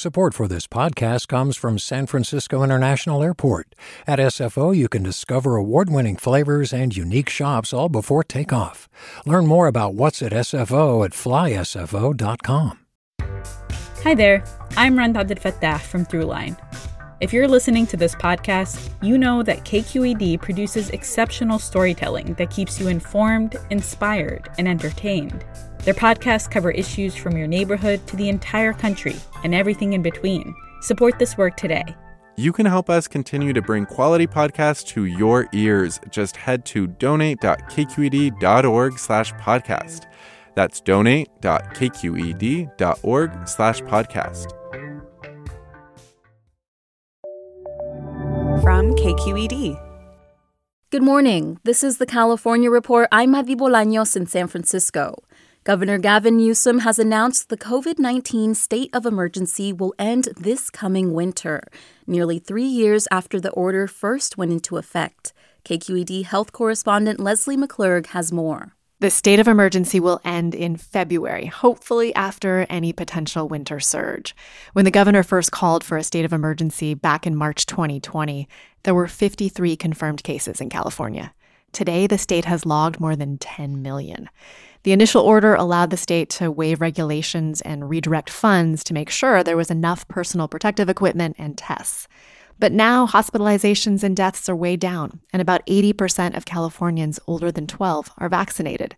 Support for this podcast comes from San Francisco International Airport. At SFO, you can discover award winning flavors and unique shops all before takeoff. Learn more about what's at SFO at flysfo.com. Hi there, I'm Rund Abdelfatah from Throughline. If you're listening to this podcast, you know that KQED produces exceptional storytelling that keeps you informed, inspired, and entertained. Their podcasts cover issues from your neighborhood to the entire country and everything in between. Support this work today. You can help us continue to bring quality podcasts to your ears. Just head to donate.kqed.org slash podcast. That's donate.kqed.org slash podcast. From KQED. Good morning. This is the California Report. I'm Madi Bolaños in San Francisco. Governor Gavin Newsom has announced the COVID 19 state of emergency will end this coming winter, nearly three years after the order first went into effect. KQED health correspondent Leslie McClurg has more. The state of emergency will end in February, hopefully after any potential winter surge. When the governor first called for a state of emergency back in March 2020, there were 53 confirmed cases in California. Today, the state has logged more than 10 million. The initial order allowed the state to waive regulations and redirect funds to make sure there was enough personal protective equipment and tests. But now hospitalizations and deaths are way down, and about 80% of Californians older than 12 are vaccinated.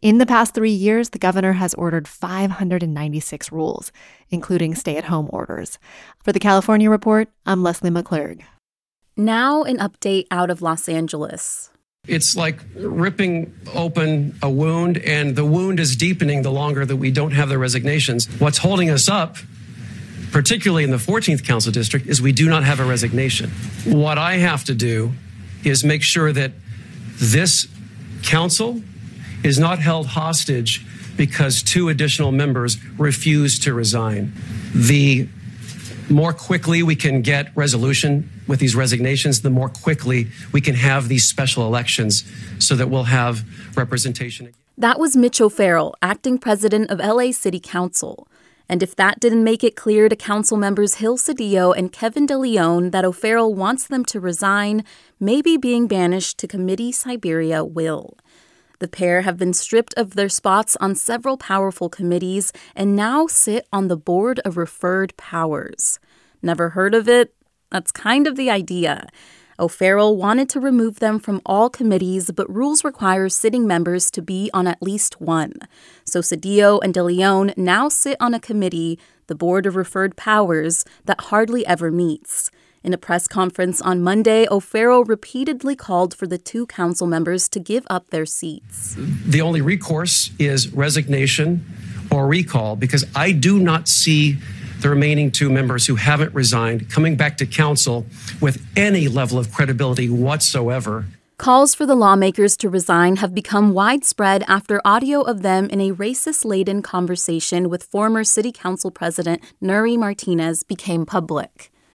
In the past three years, the governor has ordered 596 rules, including stay at home orders. For the California Report, I'm Leslie McClurg. Now, an update out of Los Angeles. It's like ripping open a wound, and the wound is deepening the longer that we don't have the resignations. What's holding us up, particularly in the 14th Council District, is we do not have a resignation. What I have to do is make sure that this council is not held hostage because two additional members refuse to resign. The more quickly we can get resolution with these resignations, the more quickly we can have these special elections so that we'll have representation. That was Mitch O'Farrell, acting president of LA City Council. And if that didn't make it clear to council members Gil Cedillo and Kevin DeLeon that O'Farrell wants them to resign, maybe being banished to Committee Siberia will. The pair have been stripped of their spots on several powerful committees and now sit on the Board of Referred Powers. Never heard of it? That's kind of the idea. O'Farrell wanted to remove them from all committees, but rules require sitting members to be on at least one. So Cedillo and DeLeon now sit on a committee, the Board of Referred Powers, that hardly ever meets. In a press conference on Monday, O'Farrell repeatedly called for the two council members to give up their seats. The only recourse is resignation or recall because I do not see the remaining two members who haven't resigned coming back to council with any level of credibility whatsoever. Calls for the lawmakers to resign have become widespread after audio of them in a racist laden conversation with former City Council President Nury Martinez became public.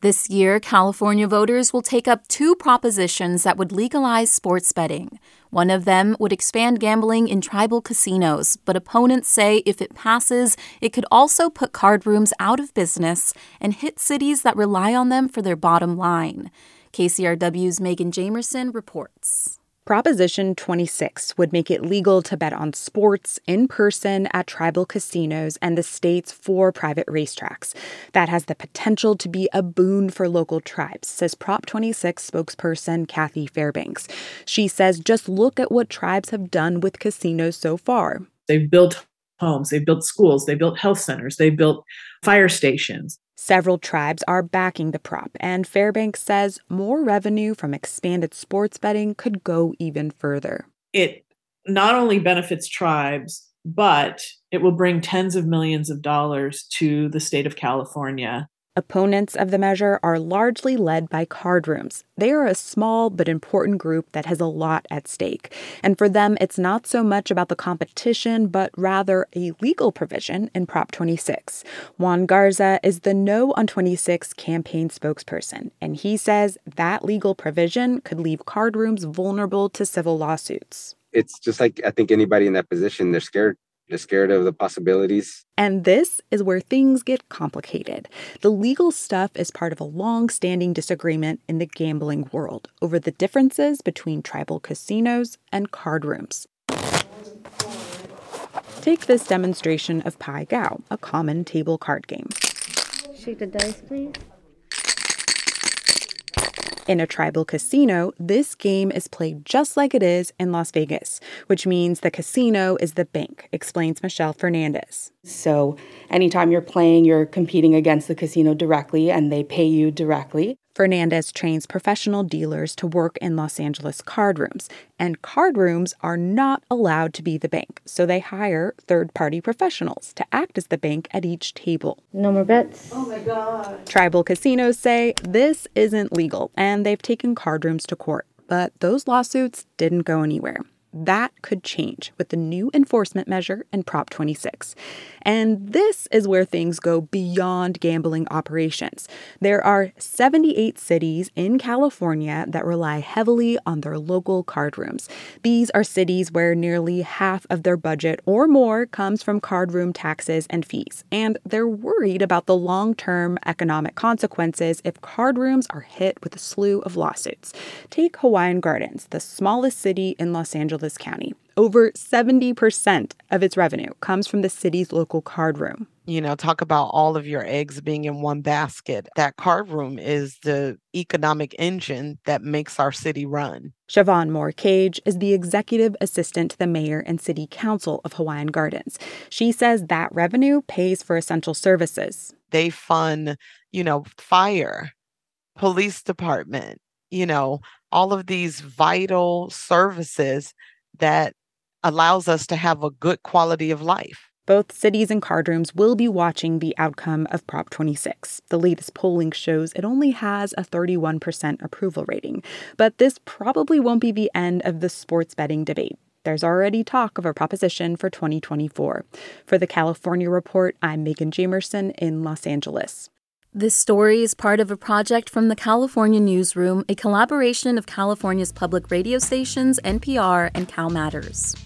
This year, California voters will take up two propositions that would legalize sports betting. One of them would expand gambling in tribal casinos, but opponents say if it passes, it could also put card rooms out of business and hit cities that rely on them for their bottom line. KCRW's Megan Jamerson reports. Proposition 26 would make it legal to bet on sports in person at tribal casinos and the state's four private racetracks. That has the potential to be a boon for local tribes, says Prop 26 spokesperson Kathy Fairbanks. She says just look at what tribes have done with casinos so far. They've built homes, they've built schools, they built health centers, they built fire stations. Several tribes are backing the prop, and Fairbanks says more revenue from expanded sports betting could go even further. It not only benefits tribes, but it will bring tens of millions of dollars to the state of California Opponents of the measure are largely led by card rooms. They are a small but important group that has a lot at stake. And for them, it's not so much about the competition, but rather a legal provision in Prop 26. Juan Garza is the No on 26 campaign spokesperson, and he says that legal provision could leave card rooms vulnerable to civil lawsuits. It's just like I think anybody in that position, they're scared just scared of the possibilities. And this is where things get complicated. The legal stuff is part of a long standing disagreement in the gambling world over the differences between tribal casinos and card rooms. Take this demonstration of Pai Gow, a common table card game. Shake the dice, please. In a tribal casino, this game is played just like it is in Las Vegas, which means the casino is the bank, explains Michelle Fernandez. So, anytime you're playing, you're competing against the casino directly and they pay you directly. Fernandez trains professional dealers to work in Los Angeles card rooms, and card rooms are not allowed to be the bank, so they hire third party professionals to act as the bank at each table. No more bets. Oh my God. Tribal casinos say this isn't legal, and they've taken card rooms to court, but those lawsuits didn't go anywhere. That could change with the new enforcement measure in Prop 26. And this is where things go beyond gambling operations. There are 78 cities in California that rely heavily on their local card rooms. These are cities where nearly half of their budget or more comes from card room taxes and fees. And they're worried about the long term economic consequences if card rooms are hit with a slew of lawsuits. Take Hawaiian Gardens, the smallest city in Los Angeles This county. Over 70% of its revenue comes from the city's local card room. You know, talk about all of your eggs being in one basket. That card room is the economic engine that makes our city run. Siobhan Moore Cage is the executive assistant to the mayor and city council of Hawaiian Gardens. She says that revenue pays for essential services. They fund, you know, fire, police department, you know, all of these vital services that allows us to have a good quality of life. Both cities and card rooms will be watching the outcome of Prop 26. The latest polling shows it only has a 31% approval rating. But this probably won't be the end of the sports betting debate. There's already talk of a proposition for 2024. For the California Report, I'm Megan Jamerson in Los Angeles. This story is part of a project from the California Newsroom, a collaboration of California's public radio stations, NPR, and Cal Matters.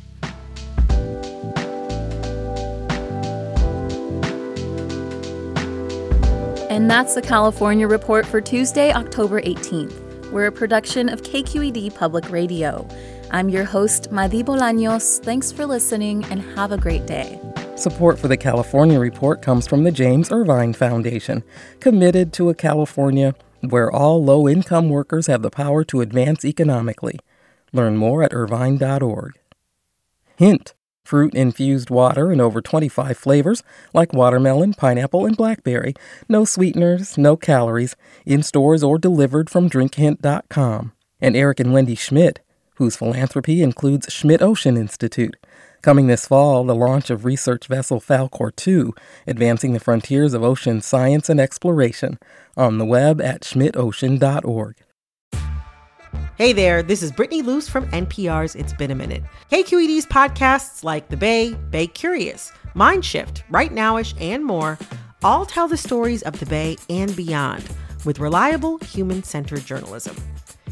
And that's the California Report for Tuesday, October 18th. We're a production of KQED Public Radio. I'm your host, Madi Bolaños. Thanks for listening and have a great day. Support for the California Report comes from the James Irvine Foundation, committed to a California where all low income workers have the power to advance economically. Learn more at irvine.org. Hint Fruit infused water in over 25 flavors like watermelon, pineapple, and blackberry. No sweeteners, no calories, in stores or delivered from drinkhint.com. And Eric and Wendy Schmidt, whose philanthropy includes Schmidt Ocean Institute Coming this fall, the launch of research vessel Falkor 2, advancing the frontiers of ocean science and exploration, on the web at schmidtocean.org. Hey there, this is Brittany Luce from NPR's It's Been a Minute. KQED's podcasts like The Bay, Bay Curious, Mindshift, Right Nowish, and more all tell the stories of the Bay and beyond with reliable, human centered journalism.